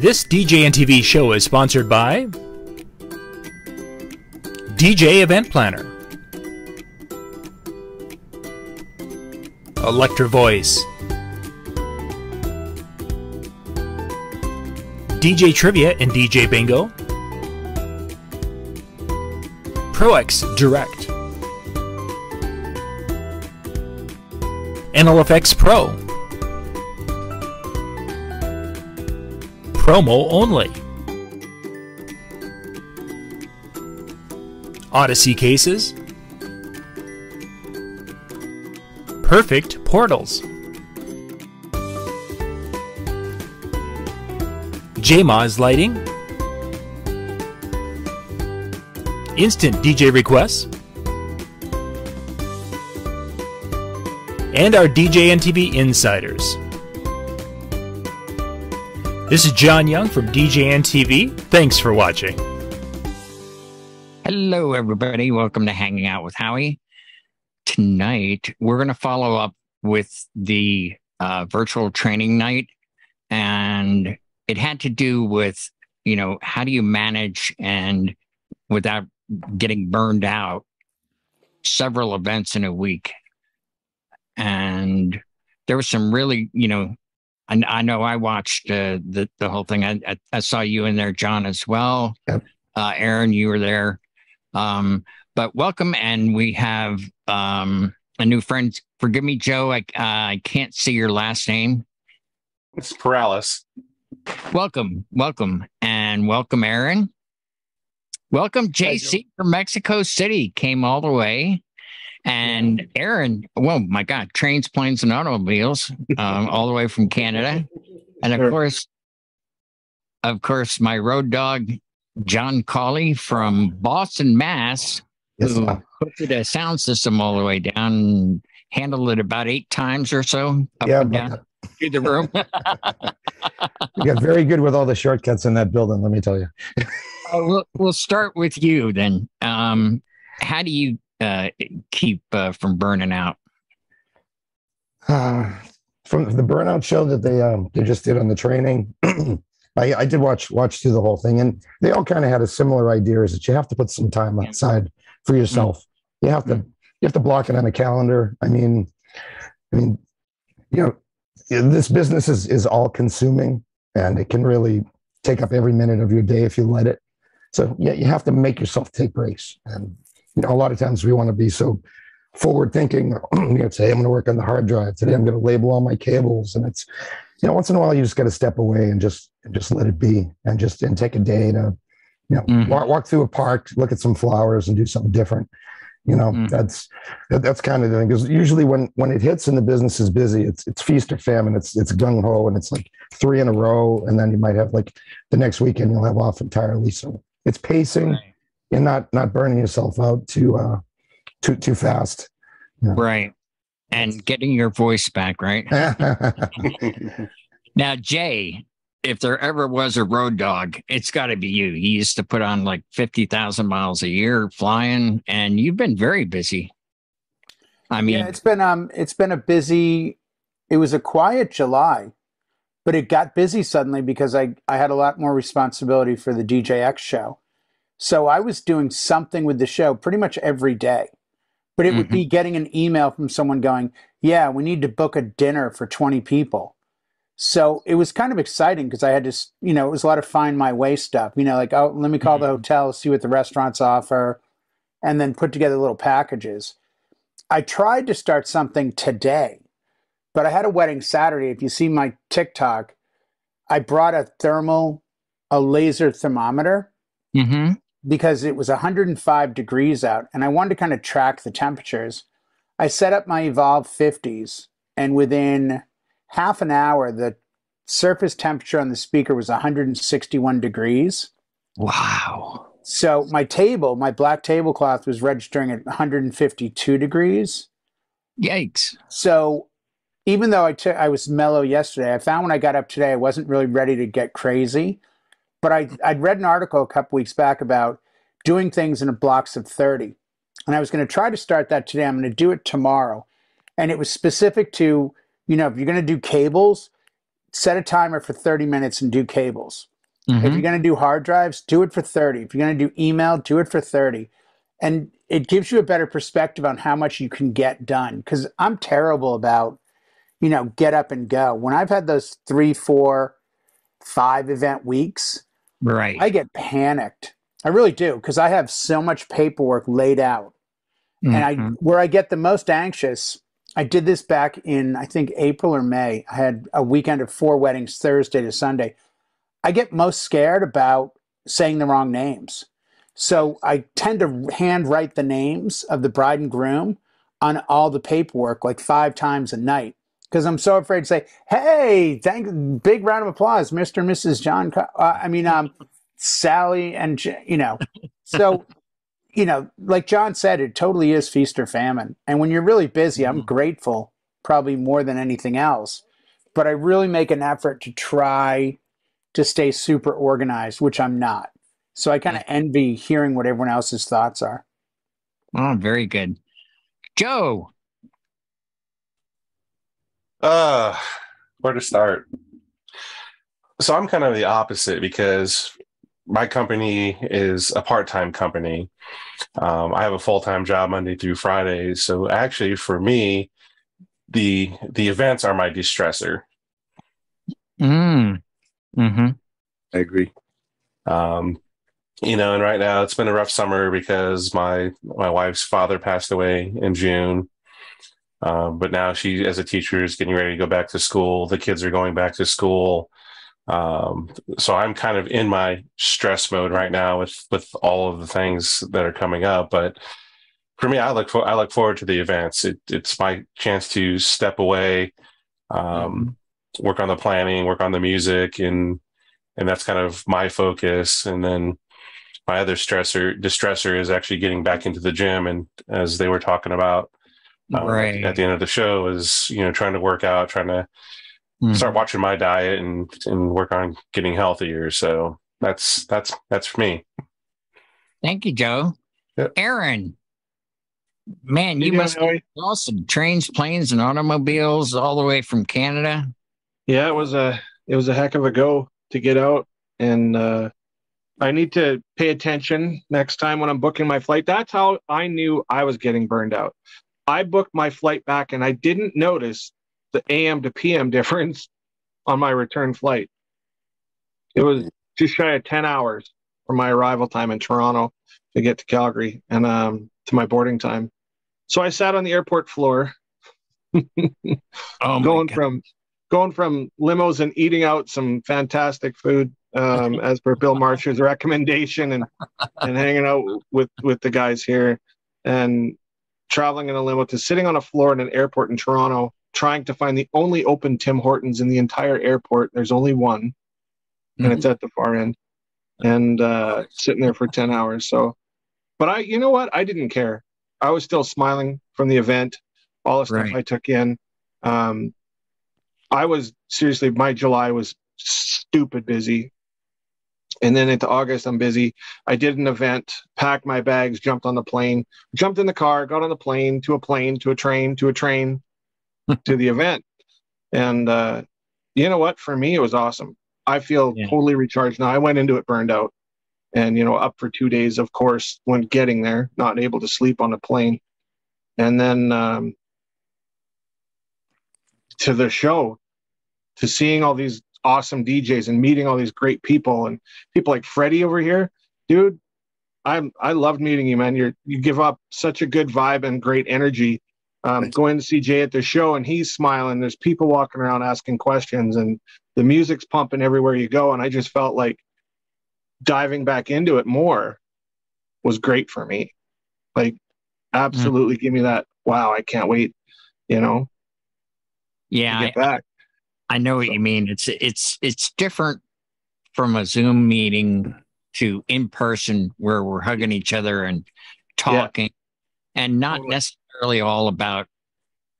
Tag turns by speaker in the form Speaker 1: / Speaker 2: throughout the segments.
Speaker 1: This DJ and TV show is sponsored by DJ Event Planner, Electro-Voice, DJ Trivia and DJ Bingo, ProX Direct, NLFX Pro, promo only. Odyssey cases, perfect portals, JMAZ lighting, instant DJ requests, and our DJ and TV insiders. This is John Young from DJ and TV. Thanks for watching.
Speaker 2: Hello, everybody. Welcome to Hanging Out with Howie. Tonight, we're going to follow up with the uh, virtual training night. And it had to do with, you know, how do you manage and without getting burned out several events in a week? And there was some really, you know, I, I know I watched uh, the the whole thing. I, I, I saw you in there, John, as well.
Speaker 3: Yep.
Speaker 2: Uh, Aaron, you were there. Um, but welcome, and we have um, a new friend. Forgive me, Joe. I uh, I can't see your last name.
Speaker 4: It's Paralysis.
Speaker 2: Welcome, welcome, and welcome, Aaron. Welcome, JC from Mexico City. Came all the way. And Aaron, well, my God, trains, planes, and automobiles, um, all the way from Canada. And of
Speaker 3: Sure.
Speaker 2: course, of course, my road dog, John Colley from Boston, Mass,
Speaker 3: Yes,
Speaker 2: who hooked a sound system all the way down and handled it about eight times or so up
Speaker 3: yeah,
Speaker 2: and down through the room.
Speaker 3: you got very good with all the shortcuts in that building. Let me tell you.
Speaker 2: Uh, we'll, we'll start with you then. Um, how do you uh, keep uh, from burning out?
Speaker 3: Uh, from the burnout show that they um, they just did on the training, I, I did watch watch through the whole thing, and they all kind of had a similar idea: is that you have to put some time outside for yourself. You have to you have to block it on a calendar. I mean, I mean, you know, this business is is all consuming, and it can really take up every minute of your day if you let it. So yeah, you have to make yourself take breaks, and you know, a lot of times we want to be so forward thinking. you know, today I'm going to work on the hard drive. Today I'm going to label all my cables, and it's you know, once in a while you just got to step away and just and just let it be, and just and take a day to you know
Speaker 2: Mhm.
Speaker 3: walk, walk through a park, look at some flowers, and do something different. You know,
Speaker 2: Mhm.
Speaker 3: that's that, that's kind of the thing. Because usually when when it hits and the business is busy, it's it's feast or famine. It's it's gung ho, and it's like three in a row, and then you might have like the next weekend you'll have off entirely. So it's pacing and not not burning yourself out too uh too too fast.
Speaker 2: Right. And getting your voice back, right? Now, Jay, if there ever was a road dog, it's got to be you. You used to put on like 50,000 miles a year flying, and you've been very busy. I mean,
Speaker 5: yeah, it's been um it's been a busy it was a quiet July, but it got busy suddenly because I I had a lot more responsibility for the DJX show. So I was doing something with the show pretty much every day. But it would be getting an email from someone going, "Yeah, we need to book a dinner for 20 people." So it was kind of exciting because I had to, you know, it was a lot of find my way stuff. You know, like, oh, let me call the hotel, see what the restaurants offer, and then put together little packages. I tried to start something today, but I had a wedding Saturday. If you see my TikTok, I brought a thermal, a laser thermometer
Speaker 2: mhm.
Speaker 5: Because it was 105 degrees out and I wanted to kind of track the temperatures. I set up my Evolve 50s, and within half an hour, the surface temperature on the speaker was 161 degrees.
Speaker 2: wow.
Speaker 5: So my table, my black tablecloth was registering at 152 degrees.
Speaker 2: Yikes.
Speaker 5: So even though I took I was mellow yesterday, I found when I got up today I wasn't really ready to get crazy. But I I'd read an article a couple weeks back about doing things in blocks of 30. And I was going to try to start that today. I'm going to do it tomorrow. And it was specific to, you know, if you're going to do cables, set a timer for 30 minutes and do cables. If
Speaker 2: Mhm.
Speaker 5: you're going to do hard drives, do it for 30. If you're going to do email, do it for 30. And it gives you a better perspective on how much you can get done. Because I'm terrible about, you know, get up and go. When I've had those three, four, five event weeks,
Speaker 2: Right.
Speaker 5: I get panicked. I really do because I have so much paperwork laid out. And I
Speaker 2: Mhm.
Speaker 5: where I get the most anxious, I did this back in I think April or May. I had a weekend of four weddings Thursday to Sunday. I get most scared about saying the wrong names. So I tend to handwrite the names of the bride and groom on all the paperwork like five times a night because I'm so afraid to say, "Hey, thank big round of applause, Mr. and Mrs. John." Co- uh, I mean, um, Sally and you know, so you know, like John said, it totally is feast or famine. And when you're really busy, I'm grateful, probably more than anything else. But I really make an effort to try to stay super organized, which I'm not. So I kind of envy hearing what everyone else's thoughts are.
Speaker 2: Oh, very good. Joe.
Speaker 4: Uh, where to start? So I'm kind of the opposite because my company is a part-time company. Um, I have a full-time job Monday through Friday. So actually, for me, the the events are my distressor.
Speaker 2: Mm. hmm
Speaker 4: I agree. Um, you know, and right now it's been a rough summer because my my wife's father passed away in June. Um, but now she, as a teacher, is getting ready to go back to school. The kids are going back to school. Um, so I'm kind of in my stress mode right now with with all of the things that are coming up. But for me, I look for I look forward to the events. It, it's my chance to step away, um, work on the planning, work on the music, and and that's kind of my focus. And then my other stressor distressor is actually getting back into the gym. And as they were talking about uh,
Speaker 2: Right.
Speaker 4: at the end of the show, is you know trying to work out, trying to
Speaker 2: Mhm.
Speaker 4: start watching my diet and and work on getting healthier. So that's that's that's for me.
Speaker 2: Thank you, Joe.
Speaker 4: Yep.
Speaker 2: Aaron. Man,
Speaker 6: You
Speaker 2: you
Speaker 6: doing,
Speaker 2: must
Speaker 6: Howie?
Speaker 2: awesome. Trains, planes, and automobiles all the way from Canada.
Speaker 6: Yeah, it was a it was a heck of a go to get out, and uh, I need to pay attention next time when I'm booking my flight. That's how I knew I was getting burned out. I booked my flight back, and I didn't notice the AM to PM difference on my return flight. It was just shy of ten hours from my arrival time in Toronto to get to Calgary and um, to my boarding time. So I sat on the airport floor
Speaker 2: Oh,
Speaker 6: going
Speaker 2: God.
Speaker 6: from going from limos and eating out some fantastic food um, as per Bill Marsh's recommendation and and hanging out with with the guys here and traveling in a limo to sitting on a floor in an airport in Toronto trying to find the only open Tim Hortons in the entire airport. There's only one and it's at the far end and uh, sitting there for 10 hours. So, but I, you know what? I didn't care. I was still smiling from the event, all the stuff
Speaker 2: Right.
Speaker 6: I took in. Um, I was seriously, my July was stupid busy. And then into August, I'm busy. I did an event, packed my bags, jumped on the plane, jumped in the car, got on the plane to a plane to a train to a train to the event. And uh, you know what? For me, it was awesome. I feel
Speaker 2: Yeah.
Speaker 6: totally recharged now. I went into it burned out and, you know, up for two days, of course, when getting there, not able to sleep on a plane. And then um, to the show, to seeing all these awesome DJs and meeting all these great people and people like Freddie over here, dude. I'm I loved meeting you, man. You're you give up such a good vibe and great energy. Um, going to see Jay at the show and he's smiling. There's people walking around asking questions and the music's pumping everywhere you go. And I just felt like diving back into it more was great for me. Like, absolutely give me that. Wow, I can't wait. You know,
Speaker 2: Yeah, I,
Speaker 6: get back.
Speaker 2: I know what you mean. It's it's it's different from a Zoom meeting to in person where we're hugging each other and talking, and not
Speaker 6: Totally.
Speaker 2: necessarily all about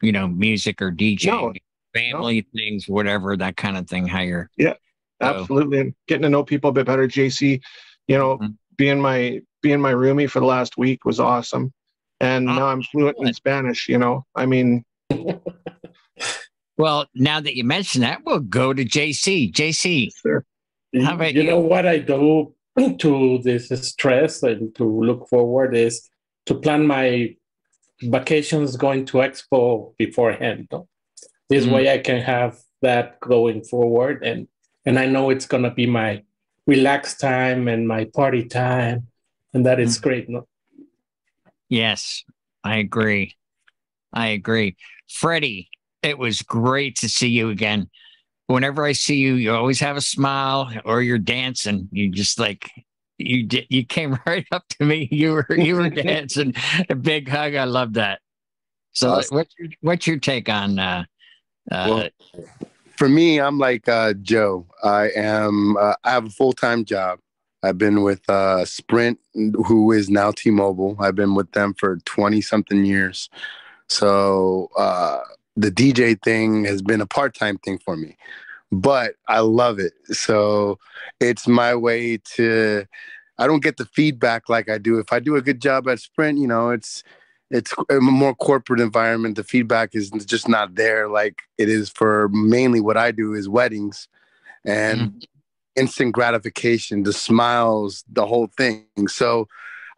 Speaker 2: you know music or DJ
Speaker 6: No,
Speaker 2: family things, whatever that kind of thing. How you're So-
Speaker 6: Absolutely, and getting to know people a bit better. JC, you know,
Speaker 2: Mhm.
Speaker 6: being my being my roomie for the last week was awesome, and
Speaker 2: Ah,
Speaker 6: now I'm fluent in. Spanish. You know, I mean,
Speaker 2: Well, now that you mention that, we'll go to JC. JC,
Speaker 7: Sure.
Speaker 2: How about
Speaker 7: you
Speaker 2: you?
Speaker 7: know what I do to this stress and to look forward is to plan my vacations going to expo beforehand. This
Speaker 2: Mhm.
Speaker 7: way I can have that going forward and and I know it's gonna be my relaxed time and my party time. And that is great. No?
Speaker 2: yes, I agree. I agree. Freddie, it was great to see you again. Whenever I see you, you always have a smile or you're dancing. You just like you did you came right up to me. You were you were dancing. A big hug. I love that. So
Speaker 8: Awesome.
Speaker 2: what's your what's your take on uh uh
Speaker 8: Well, for me, I'm like uh, Joe. I am. Uh, I have a full time job. I've been with uh, Sprint, who is now T-Mobile. I've been with them for twenty something years. So uh, the DJ thing has been a part time thing for me, but I love it. So it's my way to. I don't get the feedback like I do. If I do a good job at Sprint, you know, it's it's a more corporate environment. The feedback is just not there like it is for mainly what I do is weddings and mm-hmm. instant gratification, the smiles, the whole thing. So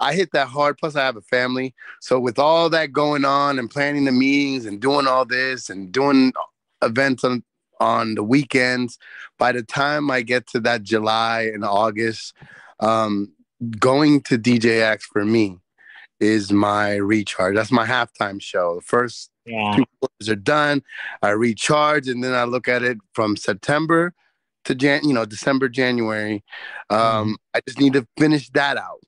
Speaker 8: I hit that hard. Plus, I have a family. So with all that going on and planning the meetings and doing all this and doing events on on the weekends, by the time I get to that July and August, um, going to DJX for me is my recharge. That's my halftime show. The first
Speaker 2: yeah.
Speaker 8: two quarters are done. I recharge, and then I look at it from September to Jan, you know, December, January. Um, I just need to finish that out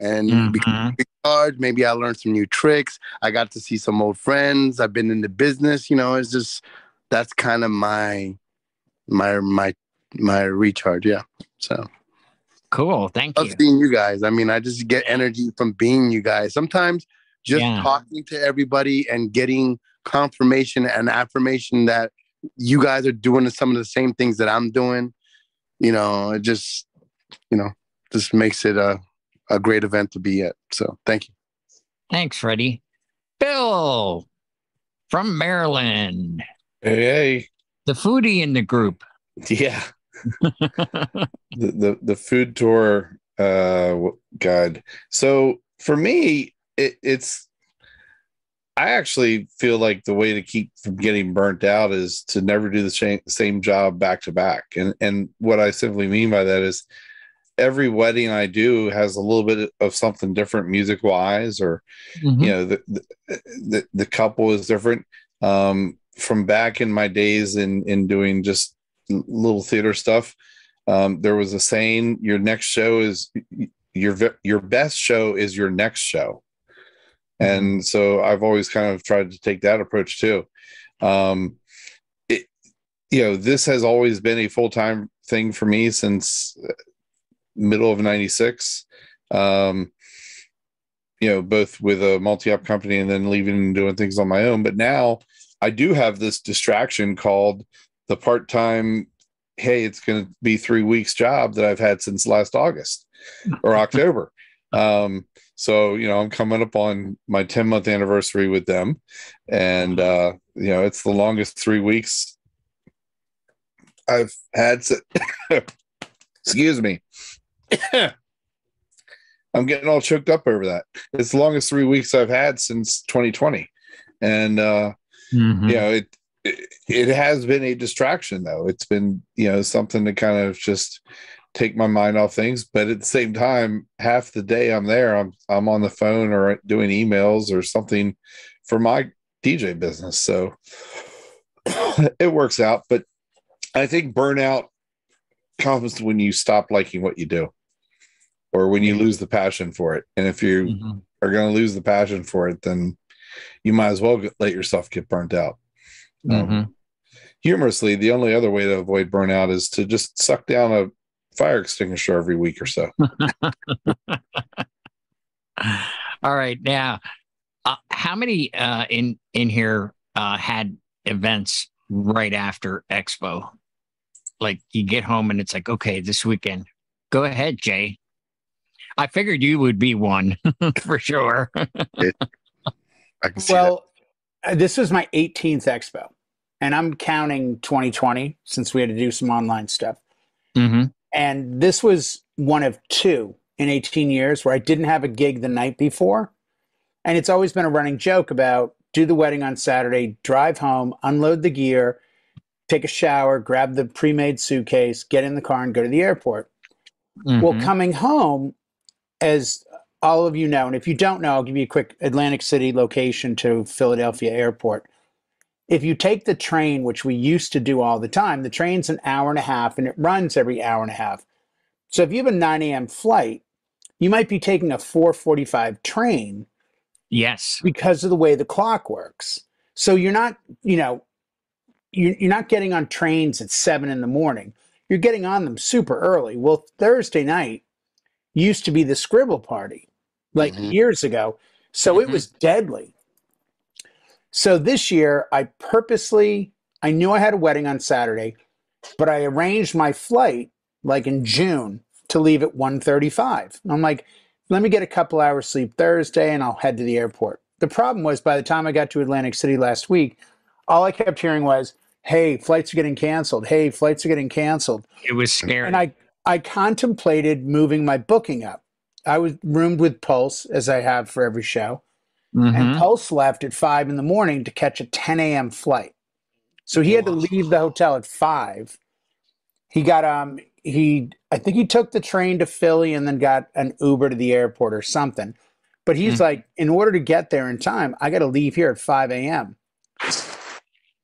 Speaker 8: and
Speaker 2: Mhm.
Speaker 8: recharged. Maybe I learned some new tricks. I got to see some old friends. I've been in the business. You know, it's just that's kind of my my my my recharge. Yeah. So
Speaker 2: Cool. Thank
Speaker 8: love
Speaker 2: you.
Speaker 8: seeing you guys. I mean, I just get energy from being you guys. Sometimes just
Speaker 2: Yeah.
Speaker 8: talking to everybody and getting confirmation and affirmation that you guys are doing some of the same things that I'm doing, you know, it just, you know, just makes it a, a great event to be at. So thank you.
Speaker 2: Thanks, Freddie. Bill from Maryland,
Speaker 9: Hey,
Speaker 2: the foodie in the group.
Speaker 9: yeah. the, the the food tour uh w- guide. So for me, it, it's I actually feel like the way to keep from getting burnt out is to never do the same same job back to back. And and what I simply mean by that is every wedding I do has a little bit of something different music wise or
Speaker 2: Mhm.
Speaker 9: you know the, the the couple is different. Um from back in my days in in doing just little theater stuff um there was a saying your next show is your your best show is your next show. And so i've always kind of tried to take that approach too. Um it you know this has always been a full-time thing for me since middle of 96 um you know, both with a multi-op company and then leaving and doing things on my own. But now I do have this distraction called the part-time, hey, it's going to be three weeks job that I've had since last August or October. Um, so, you know, I'm coming up on my 10 month anniversary with them. And, uh, you know, it's the longest three weeks I've had. si- Excuse me. I'm getting all choked up over that. It's the longest three weeks I've had since 2020, and uh,
Speaker 2: Mhm.
Speaker 9: you know it, it. It has been a distraction, though. It's been you know something to kind of just take my mind off things. But at the same time, half the day I'm there, I'm I'm on the phone or doing emails or something for my DJ business. So it works out. But I think burnout comes when you stop liking what you do or when you lose the passion for it. And if you
Speaker 2: Mhm.
Speaker 9: are going to lose the passion for it, then you might as well get, let yourself get burnt out. Um,
Speaker 2: Mhm.
Speaker 9: humorously, the only other way to avoid burnout is to just suck down a fire extinguisher every week or so.
Speaker 2: All right. Now, uh, how many uh, in in here uh, had events right after Expo? Like you get home and it's like, okay, this weekend. Go ahead, Jay. I figured you would be one for sure.
Speaker 8: I can see that.
Speaker 5: Well, uh, this was my 18th expo. and I'm counting 2020 since we had to do some online stuff.
Speaker 2: hmm
Speaker 5: And this was one of two in 18 years where I didn't have a gig the night before. And it's always been a running joke about do the wedding on Saturday, drive home, unload the gear, take a shower, grab the pre made suitcase, get in the car, and go to the airport. Well,
Speaker 2: Mhm.
Speaker 5: coming home, as all of you know, and if you don't know, I'll give you a quick Atlantic City location to Philadelphia Airport. If you take the train, which we used to do all the time, the train's an hour and a half and it runs every hour and a half. So if you have a 9 a.m. flight, you might be taking a 445 train
Speaker 2: Yes.
Speaker 5: because of the way the clock works. So you're not, you know, you're, you're not getting on trains at seven in the morning. You're getting on them super early. Well, Thursday night used to be the scribble party, like
Speaker 8: Mhm.
Speaker 5: years ago. So it
Speaker 2: Mhm.
Speaker 5: was deadly. So this year, I purposely, I knew I had a wedding on Saturday, but I arranged my flight like in June to leave at 1.35. I'm like, let me get a couple hours sleep Thursday and I'll head to the airport. The problem was by the time I got to Atlantic City last week, all I kept hearing was, hey, flights are getting canceled. Hey, flights are getting canceled.
Speaker 2: It was scary.
Speaker 5: And I, I contemplated moving my booking up. I was roomed with Pulse, as I have for every show. And
Speaker 2: Mhm.
Speaker 5: Pulse left at five in the morning to catch a 10 a.m. flight. So he had to leave the hotel at five. He got um he I think he took the train to Philly and then got an Uber to the airport or something. But he's
Speaker 2: Hmm.
Speaker 5: like, in order to get there in time, I got to leave here at 5 a.m.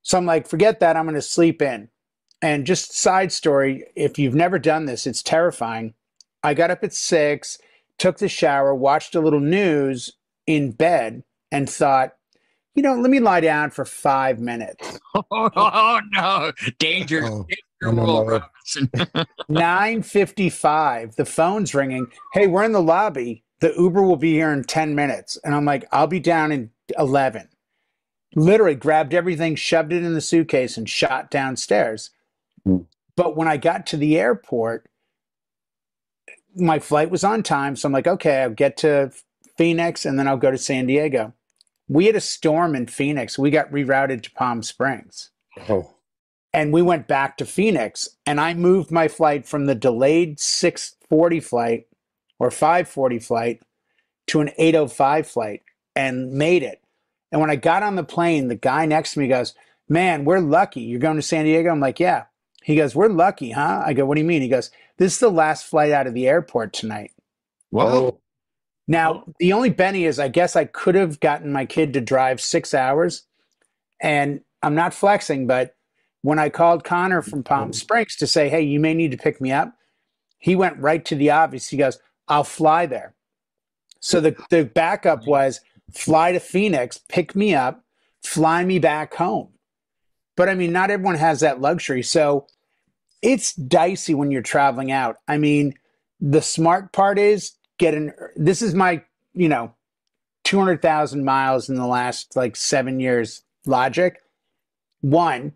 Speaker 5: So I'm like, forget that. I'm going to sleep in. And just side story, if you've never done this, it's terrifying. I got up at six, took the shower, watched a little news in bed, and thought, you know, let me lie down for five minutes.
Speaker 2: oh, no. Danger.
Speaker 3: Oh,
Speaker 2: Danger,
Speaker 3: no, no,
Speaker 2: Robinson.
Speaker 5: 9:55, the phone's ringing. Hey, we're in the lobby. The Uber will be here in 10 minutes. And I'm like, I'll be down in 11. Literally grabbed everything, shoved it in the suitcase, and shot downstairs.
Speaker 8: Hmm.
Speaker 5: But when I got to the airport, my flight was on time. So I'm like, okay, I'll get to Phoenix and then I'll go to San Diego. We had a storm in Phoenix. We got rerouted to Palm Springs
Speaker 8: Oh,
Speaker 5: and we went back to Phoenix and I moved my flight from the delayed 640 flight or 540 flight to an 805 flight and made it. And when I got on the plane, the guy next to me goes, "Man, we're lucky. You're going to San Diego?" I'm like, "Yeah." He goes, "We're lucky, huh?" I go, "What do you mean?" He goes, "This is the last flight out of the airport tonight."
Speaker 2: Whoa. Oh.
Speaker 5: Now, oh. the only Benny is I guess I could have gotten my kid to drive six hours. And I'm not flexing, but when I called Connor from Palm mm-hmm. Springs to say, hey, you may need to pick me up, he went right to the obvious. He goes, I'll fly there. So the, the backup was fly to Phoenix, pick me up, fly me back home. But I mean, not everyone has that luxury. So it's dicey when you're traveling out. I mean, the smart part is get an this is my you know 200,000 miles in the last like 7 years logic one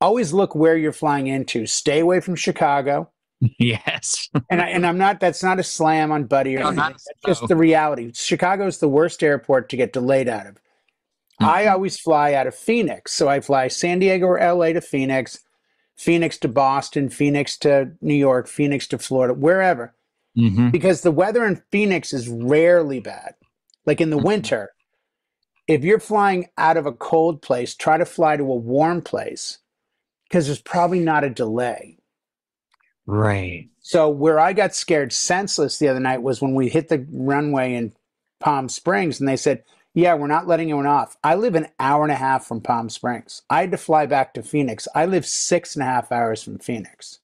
Speaker 5: always look where you're flying into stay away from chicago
Speaker 2: Yes.
Speaker 5: and I, and I'm not that's not a slam on buddy or
Speaker 2: No,
Speaker 5: anything. That's just the reality Chicago is the worst airport to get delayed out of I
Speaker 2: Mhm.
Speaker 5: always fly out of Phoenix so I fly San Diego or LA to Phoenix Phoenix to Boston Phoenix to New York Phoenix to Florida wherever
Speaker 2: Mhm.
Speaker 5: because the weather in Phoenix is rarely bad. Like in the
Speaker 2: Mhm.
Speaker 5: winter, if you're flying out of a cold place, try to fly to a warm place because there's probably not a delay.
Speaker 2: Right.
Speaker 5: So where I got scared senseless the other night was when we hit the runway in Palm Springs and they said, "Yeah, we're not letting anyone off." I live an hour and a half from Palm Springs. I had to fly back to Phoenix. I live six and a half hours from Phoenix.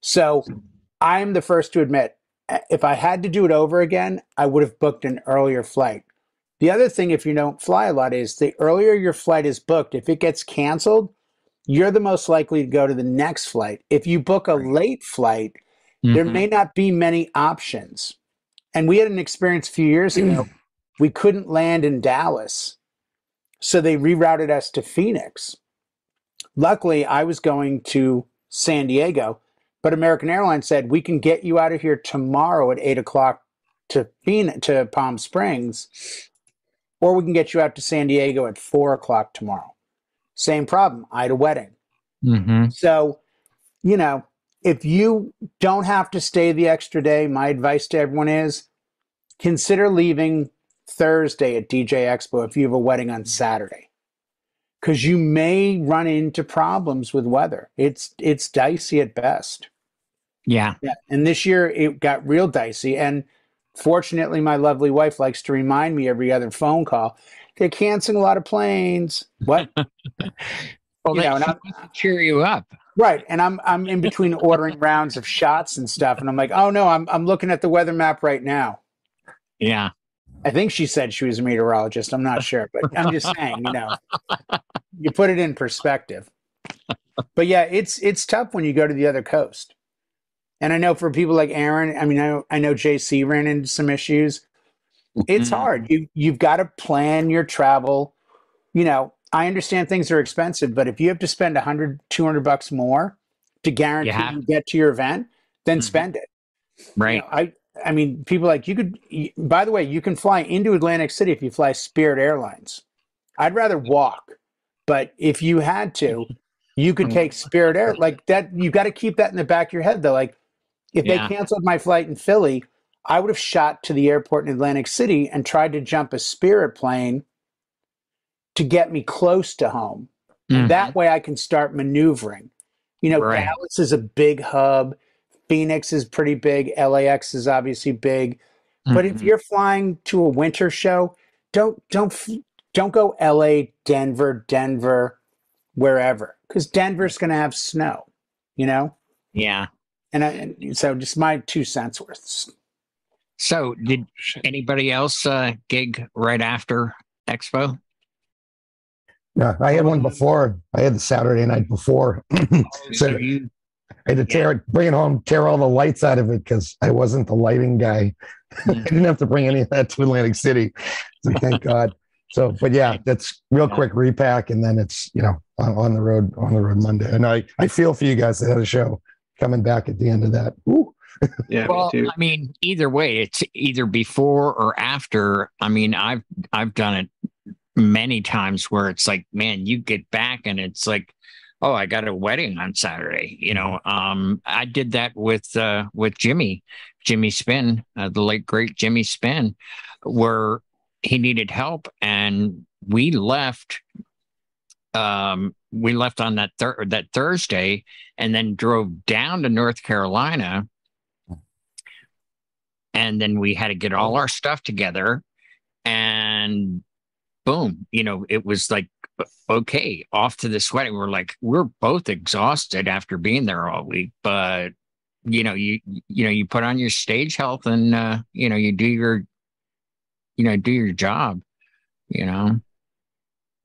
Speaker 5: So I'm the first to admit, uh, if I had to do it over again, I would have booked an earlier flight. The other thing, if you don't fly a lot, is the earlier your flight is booked, if it gets canceled, you're the most likely to go to the next flight. If you book a late flight, there
Speaker 2: Mhm.
Speaker 5: may not be many options. And we had an experience a few years ago. we couldn't land in Dallas. So they rerouted us to Phoenix. Luckily, I was going to San Diego, but American Airlines said we can get you out of here tomorrow at eight o'clock to Phoenix, to Palm Springs, or we can get you out to San Diego at four o'clock tomorrow. same problem. I had a wedding.
Speaker 2: Mm-hmm.
Speaker 5: So, you know, if you don't have to stay the extra day, my advice to everyone is consider leaving Thursday at DJ Expo if you have a wedding on mm-hmm. Saturday. Cuz you may run into problems with weather. It's it's dicey at best.
Speaker 2: Yeah.
Speaker 5: Yeah. And this year it got real dicey and fortunately my lovely wife likes to remind me every other phone call they're canceling a lot of planes. What?
Speaker 2: Well,
Speaker 5: You know, and I'm-
Speaker 2: cheer you up.
Speaker 5: Right. And I'm I'm in between ordering rounds of shots and stuff. And I'm like, oh no, I'm I'm looking at the weather map right now.
Speaker 2: Yeah.
Speaker 5: I think she said she was a meteorologist. I'm not sure, but I'm just saying, you know, you put it in perspective. But yeah, it's it's tough when you go to the other coast. And I know for people like Aaron, I mean, I know, I know JC ran into some issues. It's
Speaker 2: Mhm.
Speaker 5: hard. You you've got to plan your travel. You know, I understand things are expensive, but if you have to spend 100, 200 bucks more to guarantee
Speaker 2: have-
Speaker 5: you get to your event, then
Speaker 2: Mhm.
Speaker 5: spend it. You
Speaker 2: Right.
Speaker 5: know, I I mean, people like you could. By the way, you can fly into Atlantic City if you fly Spirit Airlines. I'd rather walk, but if you had to, you could take Spirit Air like that. You got to keep that in the back of your head, though. Like, if
Speaker 2: Yeah.
Speaker 5: they canceled my flight in Philly, I would have shot to the airport in Atlantic City and tried to jump a Spirit plane to get me close to home.
Speaker 2: Mhm.
Speaker 5: That way I can start maneuvering. You know,
Speaker 2: Right.
Speaker 5: Dallas is a big hub. Phoenix is pretty big. LAX is obviously big. But if
Speaker 2: Mhm.
Speaker 5: you're flying to a winter show, don't don't don't go LA, Denver, Denver, wherever, because Denver's going to have snow. You know,
Speaker 2: yeah.
Speaker 5: and, I, and so just my two cents worth.
Speaker 2: So, did anybody else uh, gig right after Expo?
Speaker 3: Yeah, I had one before. I had the Saturday night before. so
Speaker 2: Did you-
Speaker 3: I had to tear it, bring it home, tear all the lights out of it because I wasn't the lighting guy. I
Speaker 2: Mm.
Speaker 3: didn't have to bring any of that to Atlantic City. So thank God. So, but yeah, that's real
Speaker 2: Yeah.
Speaker 3: quick repack, and then it's you know on, on the road on the road Monday. And I I feel for you guys that had a show coming back at the end of that. Ooh.
Speaker 6: Yeah,
Speaker 2: well,
Speaker 6: me too.
Speaker 2: I mean, either way, it's either before or after. I mean, I've I've done it many times where it's like, man, you get back and it's like, oh, I got a wedding on Saturday. You know, um, I did that with uh, with Jimmy, Jimmy Spin, uh, the late great Jimmy Spin, where he needed help and we left. Um, we left on that thir- that Thursday and then drove down to North Carolina and then we had to get all our stuff together and boom you know it was like okay off to this wedding we're like we're both exhausted after being there all week but you know you you know you put on your stage health and uh you know you do your you know do your job you know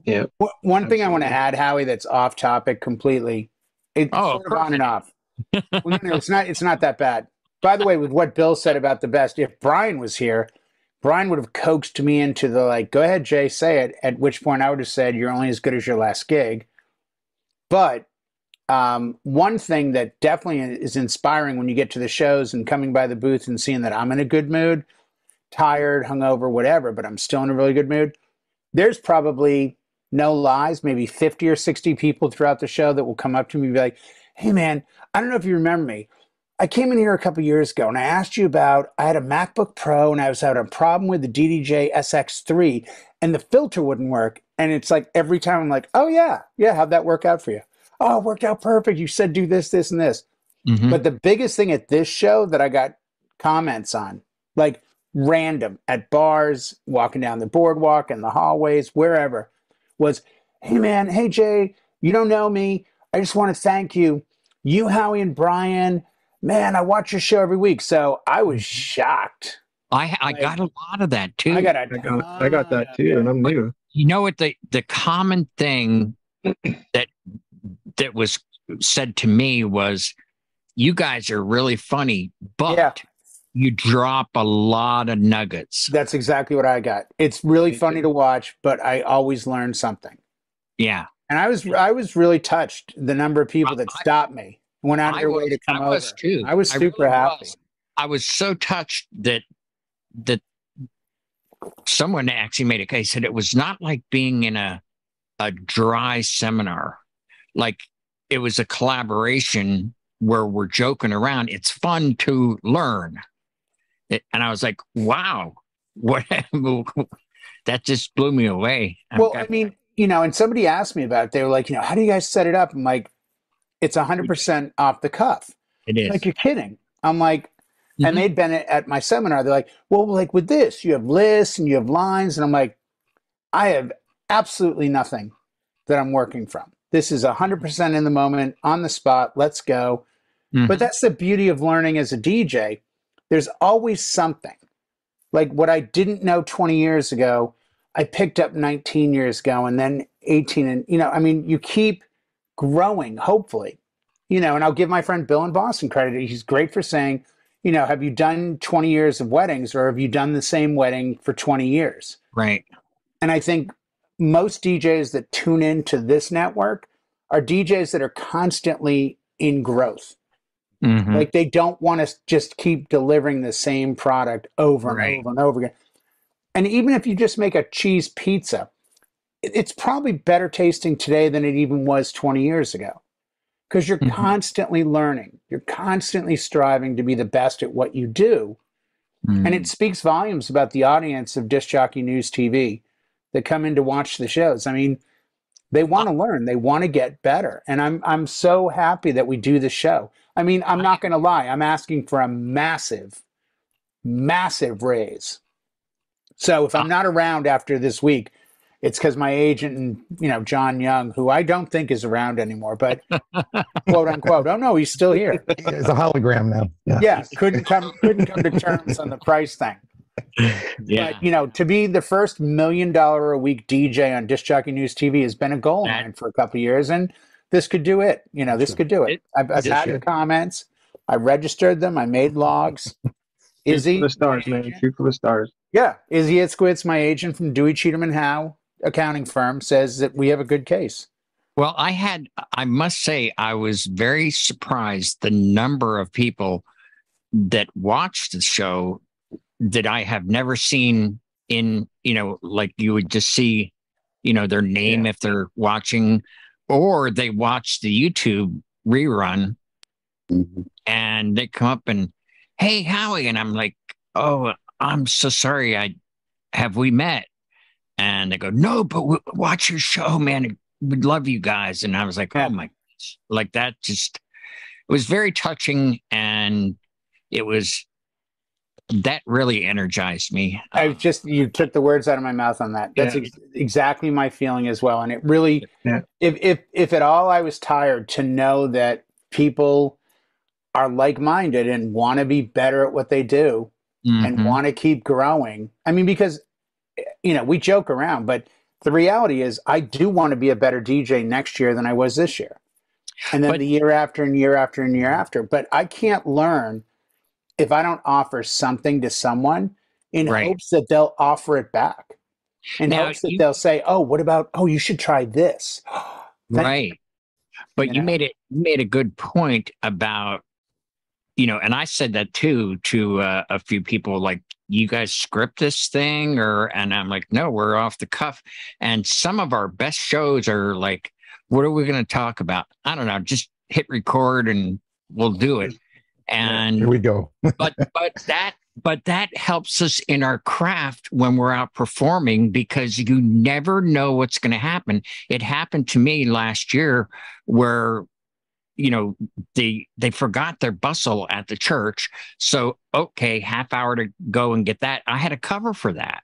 Speaker 6: Yeah.
Speaker 5: Wh- One thing I want to add, Howie, that's off topic completely. It's
Speaker 2: Oh,
Speaker 5: sort of on and off. well, no, no, it's not. It's not that bad. By the way, with what Bill said about the best, if Brian was here, Brian would have coaxed me into the like, "Go ahead, Jay, say it." At which point, I would have said, "You're only as good as your last gig." But um, one thing that definitely is inspiring when you get to the shows and coming by the booth and seeing that I'm in a good mood, tired, hungover, whatever, but I'm still in a really good mood. There's probably no lies, maybe 50 or 60 people throughout the show that will come up to me and be like, Hey man, I don't know if you remember me. I came in here a couple years ago and I asked you about I had a MacBook Pro and I was having a problem with the DDJ SX3 and the filter wouldn't work. And it's like every time I'm like, Oh yeah, yeah, how'd that work out for you? Oh, it worked out perfect. You said do this, this, and this.
Speaker 2: Mhm.
Speaker 5: But the biggest thing at this show that I got comments on, like random at bars, walking down the boardwalk and the hallways, wherever, was, hey man, hey Jay, you don't know me. I just want to thank you. You, Howie, and Brian, man, I watch your show every week. So I was mm-hmm. shocked.
Speaker 2: i i got a lot of that too
Speaker 5: I got a
Speaker 6: I got I got that too, and I'm new.
Speaker 2: you know what the the common thing that that was said to me was you guys are really funny but
Speaker 5: Yeah.
Speaker 2: you drop a lot of nuggets
Speaker 5: That's exactly what I got. It's really funny to watch, but I always learn something.
Speaker 2: yeah
Speaker 5: And I was I was really touched the number of people
Speaker 2: I-
Speaker 5: that stopped me, went out of
Speaker 2: I
Speaker 5: their way to come
Speaker 2: I
Speaker 5: over.
Speaker 2: was too.
Speaker 5: I was
Speaker 2: I
Speaker 5: super
Speaker 2: really
Speaker 5: happy.
Speaker 2: was. i was so touched that that someone actually made a case said it was not like being in a a dry seminar. Like it was a collaboration where we're joking around. It's fun to learn. It, and I was like, wow, what that just blew me away. I've
Speaker 5: Well, I mean, you know, and somebody asked me about it. They were like, you know, how do you guys set it up? I'm like, it's 100% off the cuff.
Speaker 2: it is.
Speaker 5: Like, you're kidding. I'm like,
Speaker 2: Mhm.
Speaker 5: and they'd been at my seminar. They're like, well, like with this, you have lists and you have lines. And I'm like, I have absolutely nothing that I'm working from. This is 100% in the moment, on the spot. Let's go.
Speaker 2: Mhm.
Speaker 5: But that's the beauty of learning as a DJ. There's always something. Like what I didn't know 20 years ago, I picked up 19 years ago and then 18. And, you know, I mean, you keep growing, hopefully. You know, and I'll give my friend Bill in Boston credit. He's great for saying, you know, have you done 20 years of weddings or have you done the same wedding for 20 years?
Speaker 2: right.
Speaker 5: And I think most DJs that tune into this network are DJs that are constantly in growth.
Speaker 2: Mhm.
Speaker 5: Like they don't want to just keep delivering the same product over and
Speaker 2: Right.
Speaker 5: over and over again. And even if you just make a cheese pizza, it's probably better tasting today than it even was 20 years ago. Because you're
Speaker 2: Mhm.
Speaker 5: constantly learning. You're constantly striving to be the best at what you do. And
Speaker 2: Mm.
Speaker 5: it speaks volumes about the audience of Disc Jockey News TV that come in to watch the shows. I mean, they want to learn, they want to get better. And I'm I'm so happy that we do the show. I mean, I'm not going to lie, I'm asking for a massive, massive raise. So if I'm not around after this week, it's because my agent and you know John Young, who I don't think is around anymore, but quote unquote, oh no, he's still here.
Speaker 3: It's a hologram now. Yeah.
Speaker 5: Yeah, couldn't come couldn't come to terms on the price thing.
Speaker 2: yeah.
Speaker 5: But you know, to be the first million dollar a week DJ on Disc Jockey News TV has been a goal of
Speaker 2: That-
Speaker 5: mine for a couple of years, and this could do it. You know, this could do it.
Speaker 2: It-
Speaker 5: I've, I've had the comments. I registered them. I made logs.
Speaker 6: Shoot
Speaker 5: Izzy,
Speaker 6: for the stars,
Speaker 5: my
Speaker 6: man.
Speaker 5: agent-
Speaker 6: Shoot for the stars.
Speaker 5: Yeah, Izzy at Squits, my agent from Dewey Cheatham and Howe accounting firm, says that we have a good case.
Speaker 2: Well, I had, I must say, I was very surprised the number of people that watched the show that I have never seen in, you know, like you would just see, you know, their name if they're watching, or they watch the YouTube rerun
Speaker 8: Mhm.
Speaker 2: and they come up and, hey, Howie. And I'm like, oh, I'm so sorry. I have we met? And they go, no, but w- watch your show, man. We'd love you guys. And I was like, oh my, gosh. like that just, it was very touching. And it was, that really energized me.
Speaker 5: I
Speaker 2: Um,
Speaker 5: just you took the words out of my mouth on that. That's
Speaker 6: Yeah.
Speaker 5: ex- exactly my feeling as well. And it really,
Speaker 6: Yeah.
Speaker 5: if if if at all I was tired to know that people are like minded and want to be better at what they do and
Speaker 2: mhm.
Speaker 5: want to keep growing. I mean, because you know we joke around, but the reality is I do want to be a better DJ next year than I was this year, and then
Speaker 2: But-
Speaker 5: the year after and year after and year after. But I can't learn if I don't offer something to someone in
Speaker 2: Right.
Speaker 5: hopes that they'll offer it back. In
Speaker 2: Now,
Speaker 5: hopes that
Speaker 2: you-
Speaker 5: they'll say, "Oh, what about? Oh, you should try this."
Speaker 2: Right but
Speaker 5: you
Speaker 2: you
Speaker 5: know?
Speaker 2: made it you made a good point about you know and i said that too to uh, a few people like you guys script this thing or and i'm like no we're off the cuff. And some of our best shows are like what are we going to talk about? I don't know just hit record and we'll do it. And
Speaker 3: Here we go.
Speaker 2: but but that but that helps us in our craft when we're out performing because you never know what's going to happen. It happened to me last year where you know they they forgot their bustle at the church. So okay half hour to go and get that. I had a cover for that.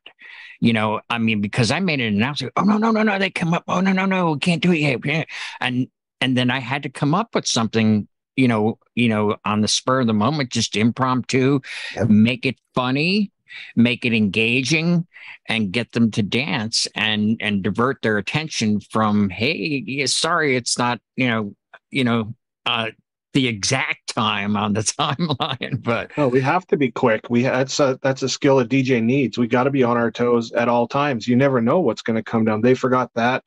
Speaker 2: You know i mean because i made an announcement oh no no no no they come up. Oh no no no we can't do it yet. And and then i had to come up with something you know you know on the spur of the moment just impromptu
Speaker 3: Yep.
Speaker 2: make it funny make it engaging and get them to dance and and divert their attention from hey sorry it's not you know you know uh the exact time on the timeline but
Speaker 6: No, we have to be quick. We that's a that's a skill a DJ needs. We got to be on our toes at all times. You never know what's going to come down. They forgot that.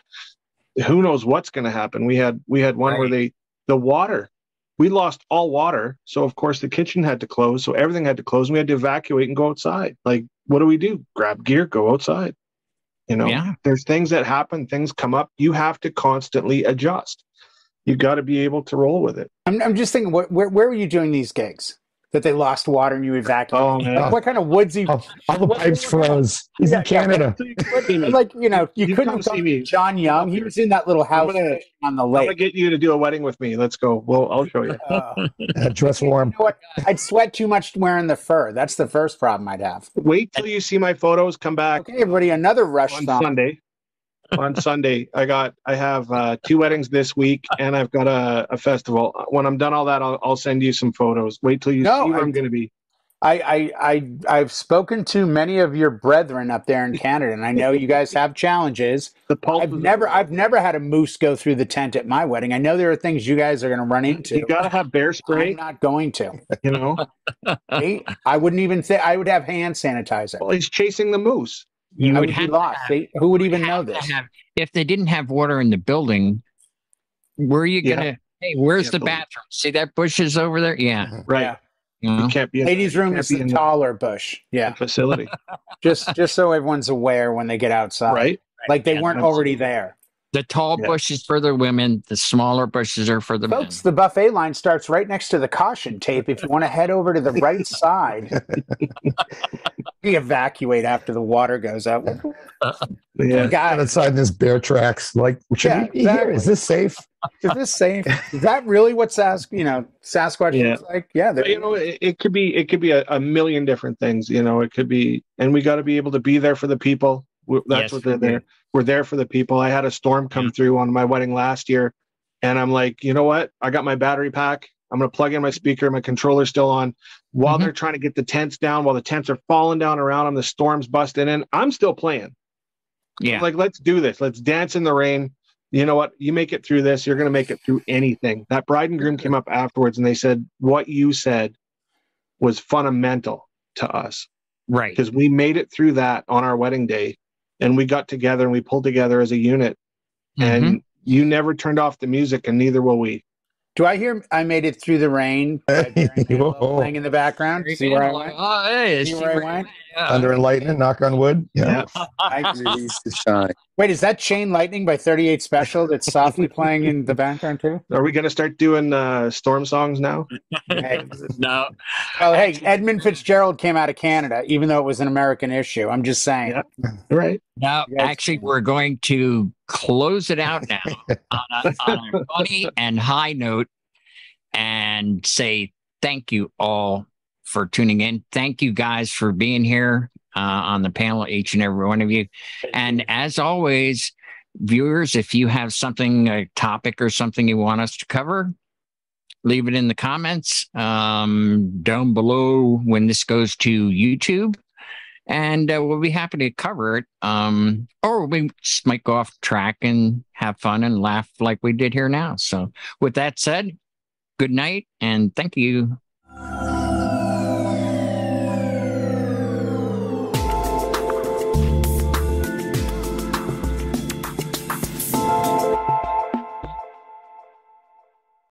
Speaker 6: Who knows what's going to happen? We had we had one where they the water. We lost all water, so of course the kitchen had to close. So everything had to close. And we had to evacuate and go outside. Like, what do we do? Grab gear, go outside. You know,
Speaker 2: Yeah.
Speaker 6: there's things that happen, things come up. You have to constantly adjust. You got to be able to roll with it.
Speaker 5: I'm, I'm just thinking, what, where, where were you doing these gigs? That they lost water and you evacuated?
Speaker 6: Oh man,
Speaker 5: What kind of woodsy?
Speaker 3: All, all the pipes froze. He's
Speaker 5: Yeah,
Speaker 3: in Canada.
Speaker 5: Like you know, you,
Speaker 6: You
Speaker 5: couldn't
Speaker 6: see
Speaker 5: gone
Speaker 6: me.
Speaker 5: John Young. He was in that little house
Speaker 6: gonna-
Speaker 5: on the lake.
Speaker 6: I'm gonna get you to do a wedding with me. Let's go. Well, I'll show you.
Speaker 5: Uh,
Speaker 3: Uh, dress warm.
Speaker 5: you know? I'd sweat too much wearing the fur. That's the first problem I'd have.
Speaker 6: Wait till you see my photos. Come back
Speaker 5: Okay, everybody, another rush
Speaker 6: on
Speaker 5: song.
Speaker 6: Sunday. On Sunday, I got I have uh, two weddings this week, and I've got a, a festival. When I'm done all that, I'll, I'll send you some photos. Wait till you
Speaker 5: No,
Speaker 6: see where I'm going to be.
Speaker 5: I, I, I, I've spoken to many of your brethren up there in Canada, and I know you guys have challenges.
Speaker 6: The pulse
Speaker 5: I've never, I've never had a moose go through the tent at my wedding. I know there are things you guys are going to run into.
Speaker 6: You got to have bear spray.
Speaker 5: I'm not going to.
Speaker 6: You know,
Speaker 5: I wouldn't even say I would have hand sanitizer.
Speaker 6: well, he's chasing the moose.
Speaker 2: You
Speaker 5: I
Speaker 2: would
Speaker 5: would be
Speaker 2: have
Speaker 5: lost. See? Who would even know this?
Speaker 2: have- if they didn't have water in the building, where are you
Speaker 6: Yeah.
Speaker 2: gonna? Hey, where's
Speaker 6: Yeah,
Speaker 2: the
Speaker 6: but-
Speaker 2: bathroom? See that bush is over there? Yeah. Mm-hmm.
Speaker 6: Right.
Speaker 5: Yeah.
Speaker 2: You know?
Speaker 6: Can't be
Speaker 5: Ladies' room
Speaker 6: can't
Speaker 5: is the
Speaker 6: in the-
Speaker 5: taller bush. Yeah,
Speaker 6: facility.
Speaker 5: just just so everyone's aware when they get outside.
Speaker 6: right.
Speaker 5: Like they
Speaker 2: Yeah,
Speaker 5: weren't
Speaker 6: absolutely.
Speaker 5: already there.
Speaker 2: The tall
Speaker 6: Yeah.
Speaker 2: bushes for the women, the smaller bushes are for the
Speaker 5: Folks, the buffet line starts right next to the caution tape. If you want to head over to the right side, we evacuate after the water goes out.
Speaker 6: Yeah.
Speaker 3: Out
Speaker 5: Guys,
Speaker 3: outside in this bear tracks. Like, should
Speaker 5: Yeah,
Speaker 3: we be
Speaker 5: exactly.
Speaker 3: Is this safe?
Speaker 5: is this safe? Is that really what Sas, you know, Sasquatch
Speaker 6: Yeah.
Speaker 5: looks like? Yeah,
Speaker 6: But, you know, it, it could be it could be a, a million different things. You know, it could be, and we got to be able to be there for the people. That's
Speaker 2: Yes,
Speaker 6: what they're
Speaker 2: we
Speaker 6: there. We're there for the people. I had a storm come
Speaker 2: Yeah.
Speaker 6: through on my wedding last year, and I'm like, you know what? I got my battery pack. I'm gonna plug in my speaker. My controller's still on. While
Speaker 2: Mhm.
Speaker 6: they're trying to get the tents down, while the tents are falling down around them, the storm's busting in. I'm still playing.
Speaker 2: yeah.
Speaker 6: Like, let's do this. Let's dance in the rain. You know what? You make it through this, you're going to make it through anything. That bride and groom came up afterwards and they said, What you said was fundamental to us
Speaker 2: right.
Speaker 6: because we made it through that on our wedding day and we got together and we pulled together as a unit.
Speaker 2: Mhm.
Speaker 6: And you never turned off the music, and neither will we.
Speaker 5: Do I hear I made it through the rain? by Barry Manilow
Speaker 3: Whoa.
Speaker 5: playing in the background. See where I went?
Speaker 2: Oh, hey,
Speaker 5: See
Speaker 2: see
Speaker 5: where I went?
Speaker 2: Yeah.
Speaker 3: Under enlightenment, knock on wood. Yeah.
Speaker 5: I-
Speaker 8: Release the shine.
Speaker 5: Wait, is that Chain Lightning by 38 Special that's softly playing in the background too?
Speaker 6: Are we going to start doing uh, storm songs now?
Speaker 5: Hey,
Speaker 2: no.
Speaker 5: well, hey, Edmund Fitzgerald came out of Canada, even though it was an American issue. I'm just saying.
Speaker 6: Yeah. Right.
Speaker 2: No,
Speaker 5: guys-
Speaker 2: actually, we're going to close it out now on, a, on a funny and high note and say thank you all for tuning in. Thank you guys for being here uh, on the panel, each and every one of you. And as always, viewers, if you have something, a topic or something you want us to cover, leave it in the comments um, down below when this goes to YouTube and uh, we'll be happy to cover it. Um, or we just might go off track and have fun and laugh like we did here now. So, with that said, good night and thank you.